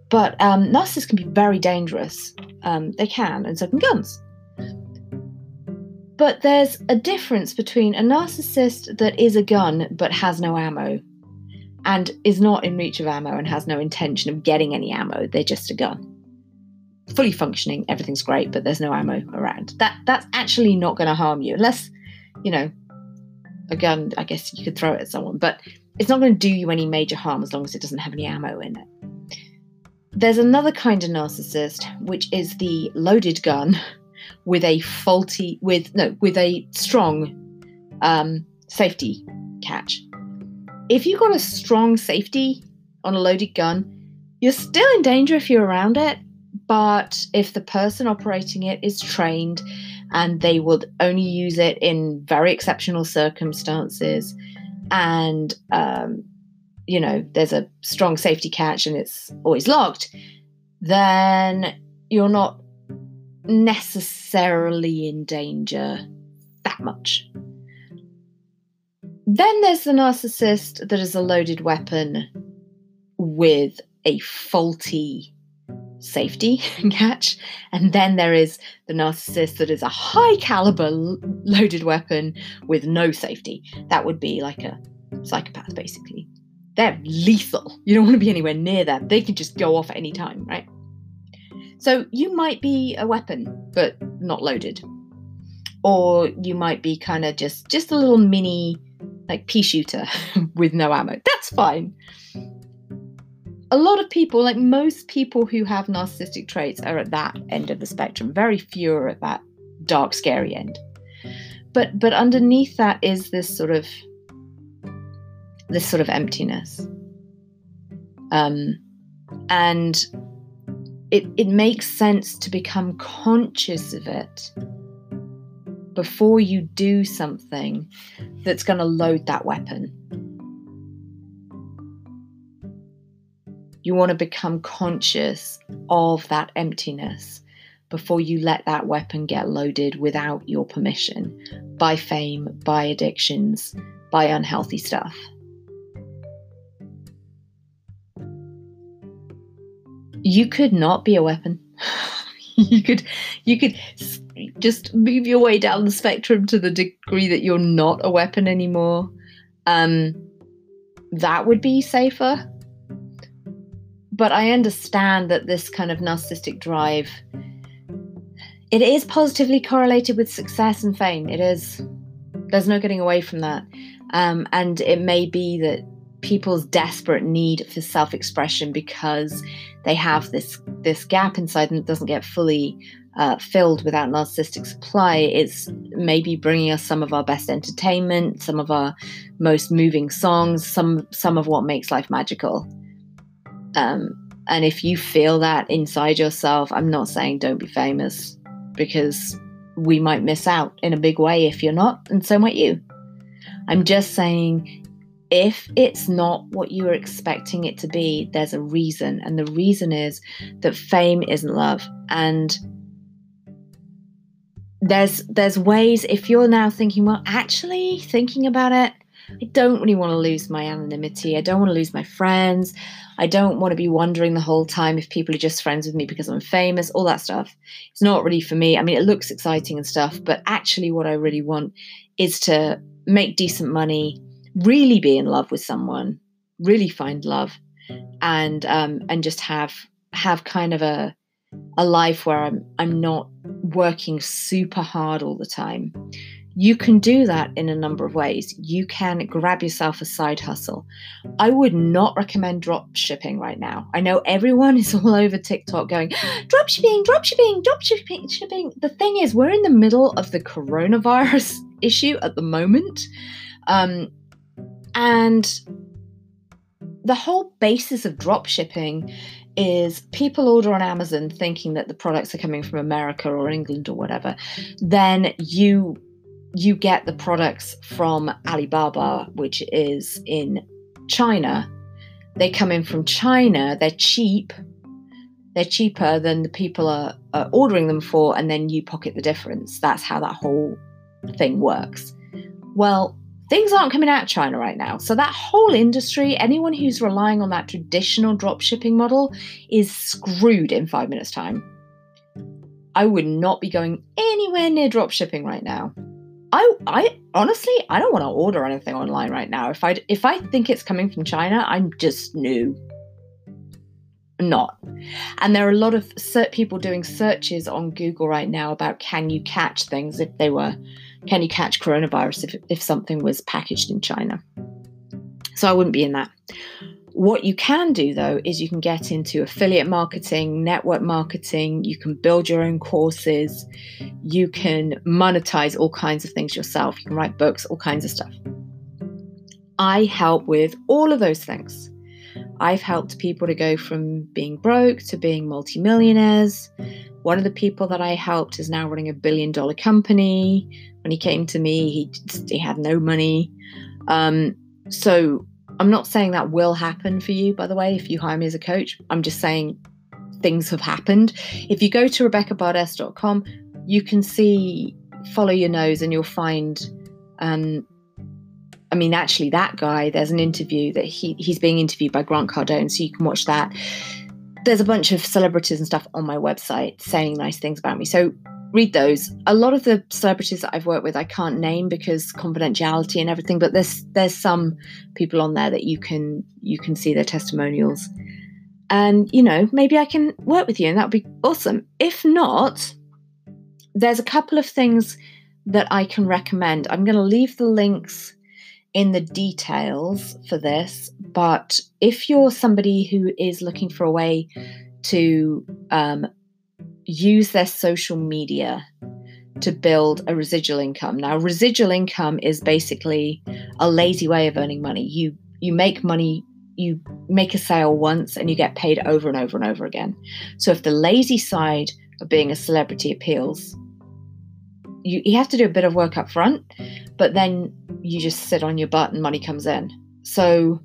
But um, narcissists can be very dangerous. Um, they can, and so can guns. But there's a difference between a narcissist that is a gun but has no ammo and is not in reach of ammo and has no intention of getting any ammo. They're just a gun. Fully functioning, everything's great, but there's no ammo around. That that's actually not going to harm you unless, you know, a gun, I guess you could throw it at someone, but it's not going to do you any major harm as long as it doesn't have any ammo in it. There's another kind of narcissist, which is the loaded gun with a faulty, with no, with a strong um, safety catch. If you've got a strong safety on a loaded gun, you're still in danger if you're around it. But if the person operating it is trained and they would only use it in very exceptional circumstances and um, you know there's a strong safety catch and it's always locked then you're not necessarily in danger that much. Then there's the narcissist that is a loaded weapon with a faulty safety catch. And then there is the narcissist that is a high caliber loaded weapon with no safety. That would be like a psychopath, basically. They're lethal. You don't want to be anywhere near them. They can just go off at any time, right? So you might be a weapon, but not loaded. Or you might be kind of just just a little mini like pea shooter with no ammo. That's fine a lot of people, like most people who have narcissistic traits, are at that end of the spectrum. Very few are at that dark, scary end. But but underneath that is this sort of this sort of emptiness. Um, and it it makes sense to become conscious of it before you do something that's going to load that weapon You want to become conscious of that emptiness before you let that weapon get loaded without your permission by fame, by addictions, by unhealthy stuff. You could not be a weapon. you could you could just move your way down the spectrum to the degree that you're not a weapon anymore. Um, that would be safer but I understand that this kind of narcissistic drive it is positively correlated with success and fame. It is. There's no getting away from that. Um, and it may be that people's desperate need for self-expression because they have this this gap inside them that doesn't get fully uh, filled without narcissistic supply is maybe bringing us some of our best entertainment, some of our most moving songs, some some of what makes life magical. Um, and if you feel that inside yourself, I'm not saying don't be famous because we might miss out in a big way if you're not, and so might you. I'm just saying if it's not what you were expecting it to be, there's a reason. And the reason is that fame isn't love. And there's there's ways if you're now thinking, well, actually thinking about it, I don't really want to lose my anonymity. I don't want to lose my friends. I don't want to be wondering the whole time if people are just friends with me because I'm famous, all that stuff. It's not really for me. I mean, it looks exciting and stuff, but actually, what I really want is to make decent money, really be in love with someone, really find love, and um, and just have have kind of a a life where I'm I'm not working super hard all the time. You can do that in a number of ways. You can grab yourself a side hustle. I would not recommend drop shipping right now. I know everyone is all over TikTok going, drop shipping, drop shipping, drop shipping, shipping. The thing is, we're in the middle of the coronavirus issue at the moment. Um, and the whole basis of drop shipping is people order on Amazon thinking that the products are coming from America or England or whatever. Then you you get the products from Alibaba, which is in China. They come in from China, they're cheap. They're cheaper than the people are, are ordering them for, and then you pocket the difference. That's how that whole thing works. Well, things aren't coming out of China right now. So that whole industry, anyone who's relying on that traditional drop shipping model is screwed in five minutes' time. I would not be going anywhere near drop shipping right now. I I honestly I don't want to order anything online right now. If I if I think it's coming from China, I'm just new. Not. And there are a lot of people doing searches on Google right now about can you catch things if they were can you catch coronavirus if if something was packaged in China. So I wouldn't be in that. What you can do though is you can get into affiliate marketing, network marketing, you can build your own courses, you can monetize all kinds of things yourself, you can write books, all kinds of stuff. I help with all of those things. I've helped people to go from being broke to being multimillionaires. One of the people that I helped is now running a billion dollar company. When he came to me, he, he had no money. Um, so I'm not saying that will happen for you, by the way, if you hire me as a coach. I'm just saying things have happened. If you go to rebeccabardes.com, you can see, follow your nose, and you'll find. Um, I mean, actually, that guy, there's an interview that he, he's being interviewed by Grant Cardone, so you can watch that. There's a bunch of celebrities and stuff on my website saying nice things about me. So read those. A lot of the celebrities that I've worked with, I can't name because confidentiality and everything. But there's there's some people on there that you can you can see their testimonials, and you know maybe I can work with you, and that would be awesome. If not, there's a couple of things that I can recommend. I'm going to leave the links in the details for this, but if you're somebody who is looking for a way to um, use their social media to build a residual income. Now, residual income is basically a lazy way of earning money. You you make money, you make a sale once and you get paid over and over and over again. So if the lazy side of being a celebrity appeals, you, you have to do a bit of work up front, but then you just sit on your butt and money comes in. So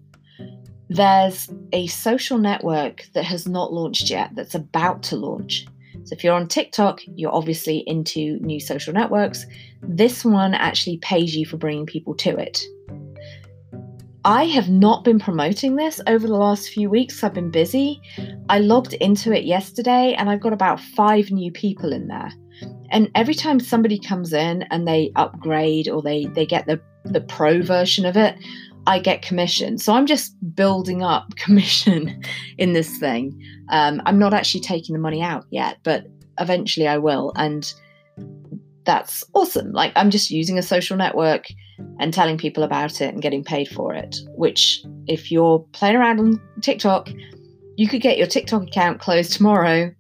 there's a social network that has not launched yet that's about to launch. So if you're on TikTok, you're obviously into new social networks. This one actually pays you for bringing people to it. I have not been promoting this over the last few weeks. I've been busy. I logged into it yesterday and I've got about five new people in there. And every time somebody comes in and they upgrade or they, they get the, the pro version of it, I get commission. So I'm just building up commission in this thing. Um, I'm not actually taking the money out yet, but eventually I will. And that's awesome. Like I'm just using a social network and telling people about it and getting paid for it. Which, if you're playing around on TikTok, you could get your TikTok account closed tomorrow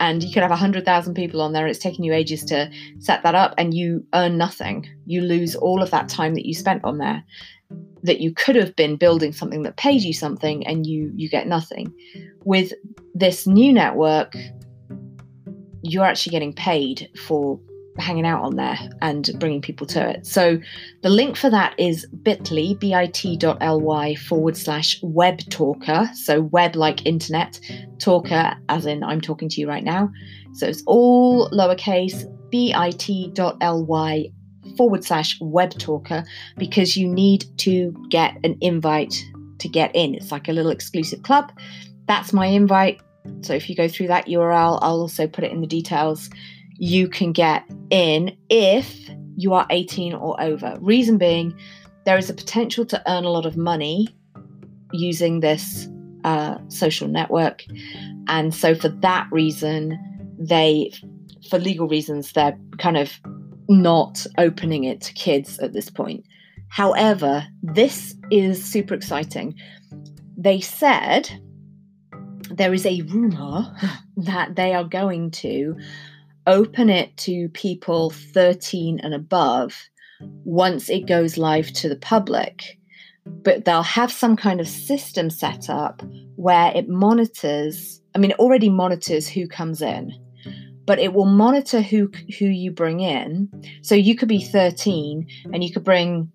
and you could have 100,000 people on there. It's taking you ages to set that up and you earn nothing. You lose all of that time that you spent on there that you could have been building something that paid you mm. something and you you get nothing with this new network you're actually getting paid for hanging out on there and bringing people to it. So the link for that is bit.ly, bit.ly forward slash web talker. So web like internet, talker as in I'm talking to you right now. So it's all lowercase, bit.ly forward slash web talker because you need to get an invite to get in. It's like a little exclusive club. That's my invite. So if you go through that URL, I'll also put it in the details. You can get in if you are 18 or over. Reason being, there is a potential to earn a lot of money using this uh, social network. And so, for that reason, they, for legal reasons, they're kind of not opening it to kids at this point. However, this is super exciting. They said there is a rumor that they are going to open it to people 13 and above once it goes live to the public. But they'll have some kind of system set up where it monitors, I mean, it already monitors who comes in but it will monitor who who you bring in. So you could be 13 and you could bring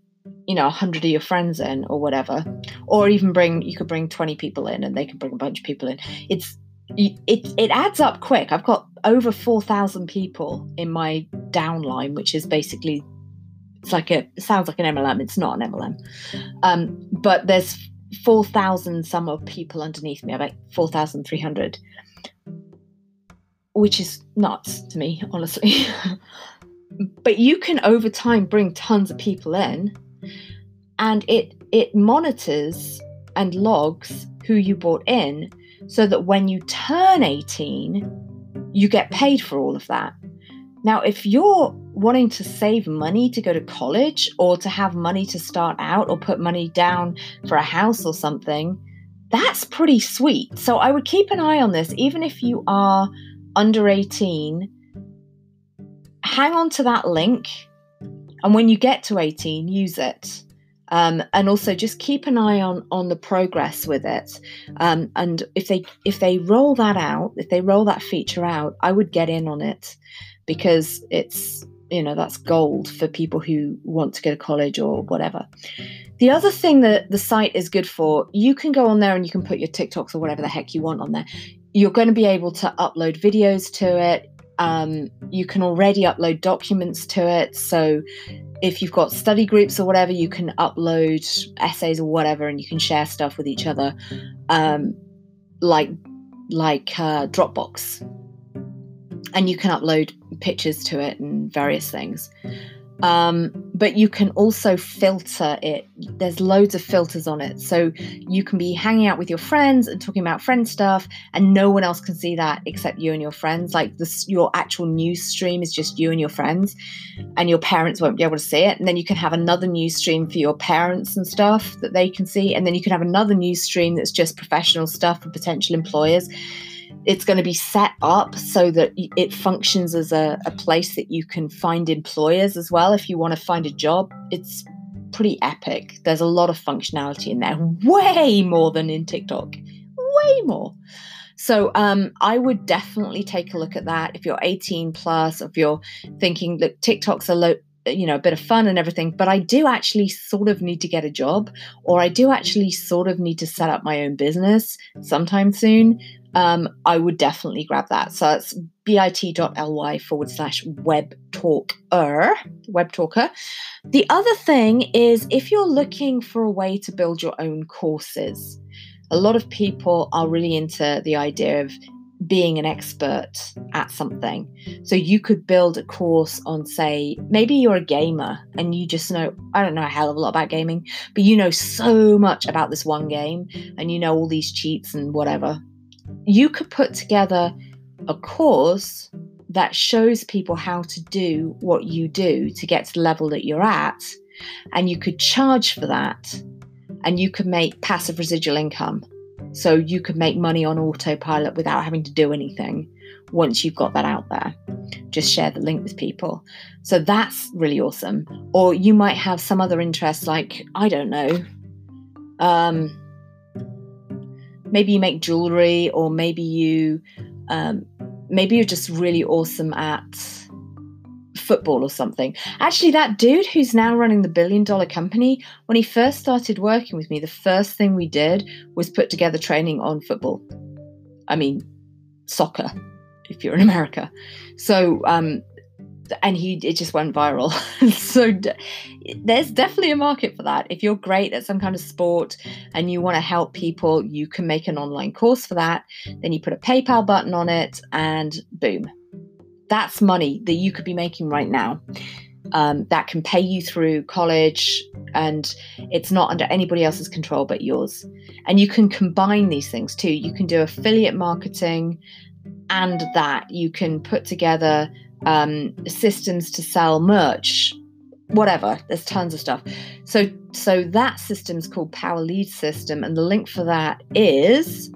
you know 100 of your friends in or whatever or even bring you could bring 20 people in and they can bring a bunch of people in. It's it it adds up quick. I've got over 4000 people in my downline which is basically it's like a it sounds like an mlm it's not an mlm um, but there's 4000 some of people underneath me about 4300 which is nuts to me, honestly. but you can over time bring tons of people in and it it monitors and logs who you brought in so that when you turn 18 you get paid for all of that now if you're wanting to save money to go to college or to have money to start out or put money down for a house or something that's pretty sweet so i would keep an eye on this even if you are under 18 hang on to that link and when you get to 18 use it. Um, and also just keep an eye on on the progress with it. Um, and if they if they roll that out if they roll that feature out i would get in on it because it's you know that's gold for people who want to go to college or whatever. The other thing that the site is good for you can go on there and you can put your tiktoks or whatever the heck you want on there you're going to be able to upload videos to it um, you can already upload documents to it. So if you've got study groups or whatever, you can upload essays or whatever, and you can share stuff with each other, um, like like uh, Dropbox, and you can upload pictures to it and various things. Um, but you can also filter it. There's loads of filters on it. So you can be hanging out with your friends and talking about friend stuff, and no one else can see that except you and your friends. Like this, your actual news stream is just you and your friends, and your parents won't be able to see it. And then you can have another news stream for your parents and stuff that they can see. And then you can have another news stream that's just professional stuff for potential employers it's going to be set up so that it functions as a, a place that you can find employers as well if you want to find a job. It's pretty epic. There's a lot of functionality in there, way more than in TikTok, way more. So um, I would definitely take a look at that if you're 18 plus, if you're thinking, look, TikTok's a low, you know a bit of fun and everything but i do actually sort of need to get a job or i do actually sort of need to set up my own business sometime soon um, I would definitely grab that. So it's bit.ly forward slash web talker, web talker. The other thing is if you're looking for a way to build your own courses, a lot of people are really into the idea of being an expert at something. So you could build a course on, say, maybe you're a gamer and you just know, I don't know a hell of a lot about gaming, but you know so much about this one game and you know all these cheats and whatever you could put together a course that shows people how to do what you do to get to the level that you're at, and you could charge for that, and you could make passive residual income. So you could make money on autopilot without having to do anything once you've got that out there. Just share the link with people. So that's really awesome. Or you might have some other interest, like, I don't know, um, maybe you make jewelry or maybe you um, maybe you're just really awesome at football or something. Actually that dude who's now running the billion dollar company when he first started working with me the first thing we did was put together training on football. I mean soccer if you're in america. So um, and he it just went viral. so there's definitely a market for that. If you're great at some kind of sport and you want to help people, you can make an online course for that. Then you put a PayPal button on it, and boom, that's money that you could be making right now. Um, that can pay you through college, and it's not under anybody else's control but yours. And you can combine these things too. You can do affiliate marketing and that you can put together um, systems to sell merch, whatever. There's tons of stuff. So so that system is called Power Lead System, and the link for that is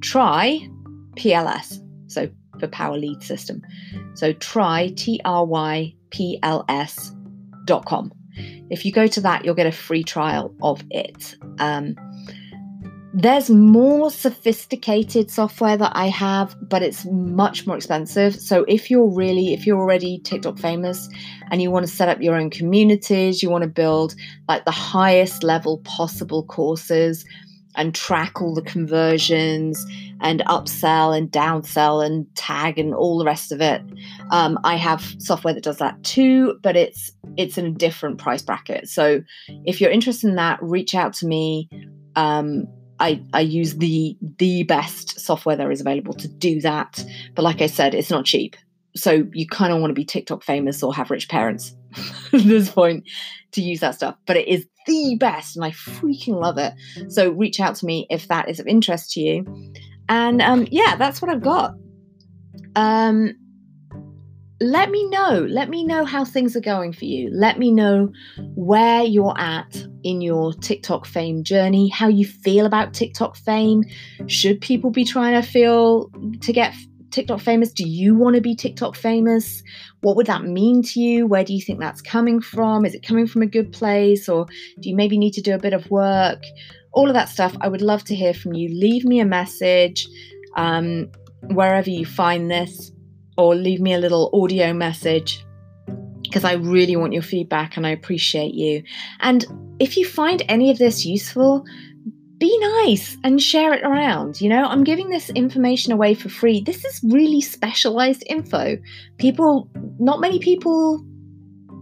try PLS. So for Power Lead System. So try T R Y P L S dot com. If you go to that, you'll get a free trial of it. Um, there's more sophisticated software that I have, but it's much more expensive. So if you're really, if you're already TikTok famous and you want to set up your own communities, you want to build like the highest level possible courses and track all the conversions and upsell and downsell and tag and all the rest of it. Um, I have software that does that too, but it's it's in a different price bracket. So if you're interested in that, reach out to me. Um, I, I use the the best software there is available to do that. But like I said, it's not cheap. so you kind of want to be TikTok famous or have rich parents at this point to use that stuff. But it is the best and I freaking love it. So reach out to me if that is of interest to you. And um, yeah, that's what I've got. Um, let me know. Let me know how things are going for you. Let me know where you're at in your TikTok fame journey, how you feel about TikTok fame. Should people be trying to feel to get TikTok famous? Do you want to be TikTok famous? What would that mean to you? Where do you think that's coming from? Is it coming from a good place or do you maybe need to do a bit of work? All of that stuff. I would love to hear from you. Leave me a message um, wherever you find this or leave me a little audio message because I really want your feedback and I appreciate you. And if you find any of this useful, be nice and share it around. You know, I'm giving this information away for free. This is really specialized info. People, not many people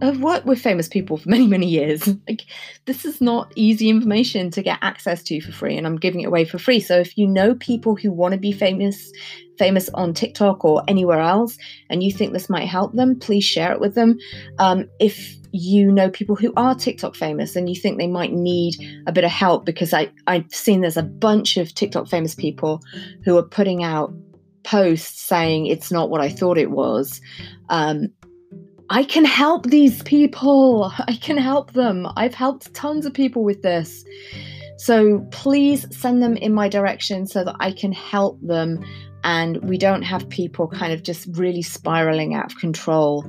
have worked with famous people for many, many years. Like, this is not easy information to get access to for free, and I'm giving it away for free. So, if you know people who want to be famous, famous on TikTok or anywhere else, and you think this might help them, please share it with them. Um, if you know people who are TikTok famous and you think they might need a bit of help, because I, I've seen there's a bunch of TikTok famous people who are putting out posts saying it's not what I thought it was. Um, I can help these people. I can help them. I've helped tons of people with this. So please send them in my direction so that I can help them and we don't have people kind of just really spiraling out of control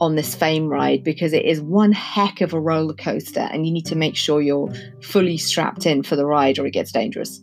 on this fame ride because it is one heck of a roller coaster and you need to make sure you're fully strapped in for the ride or it gets dangerous.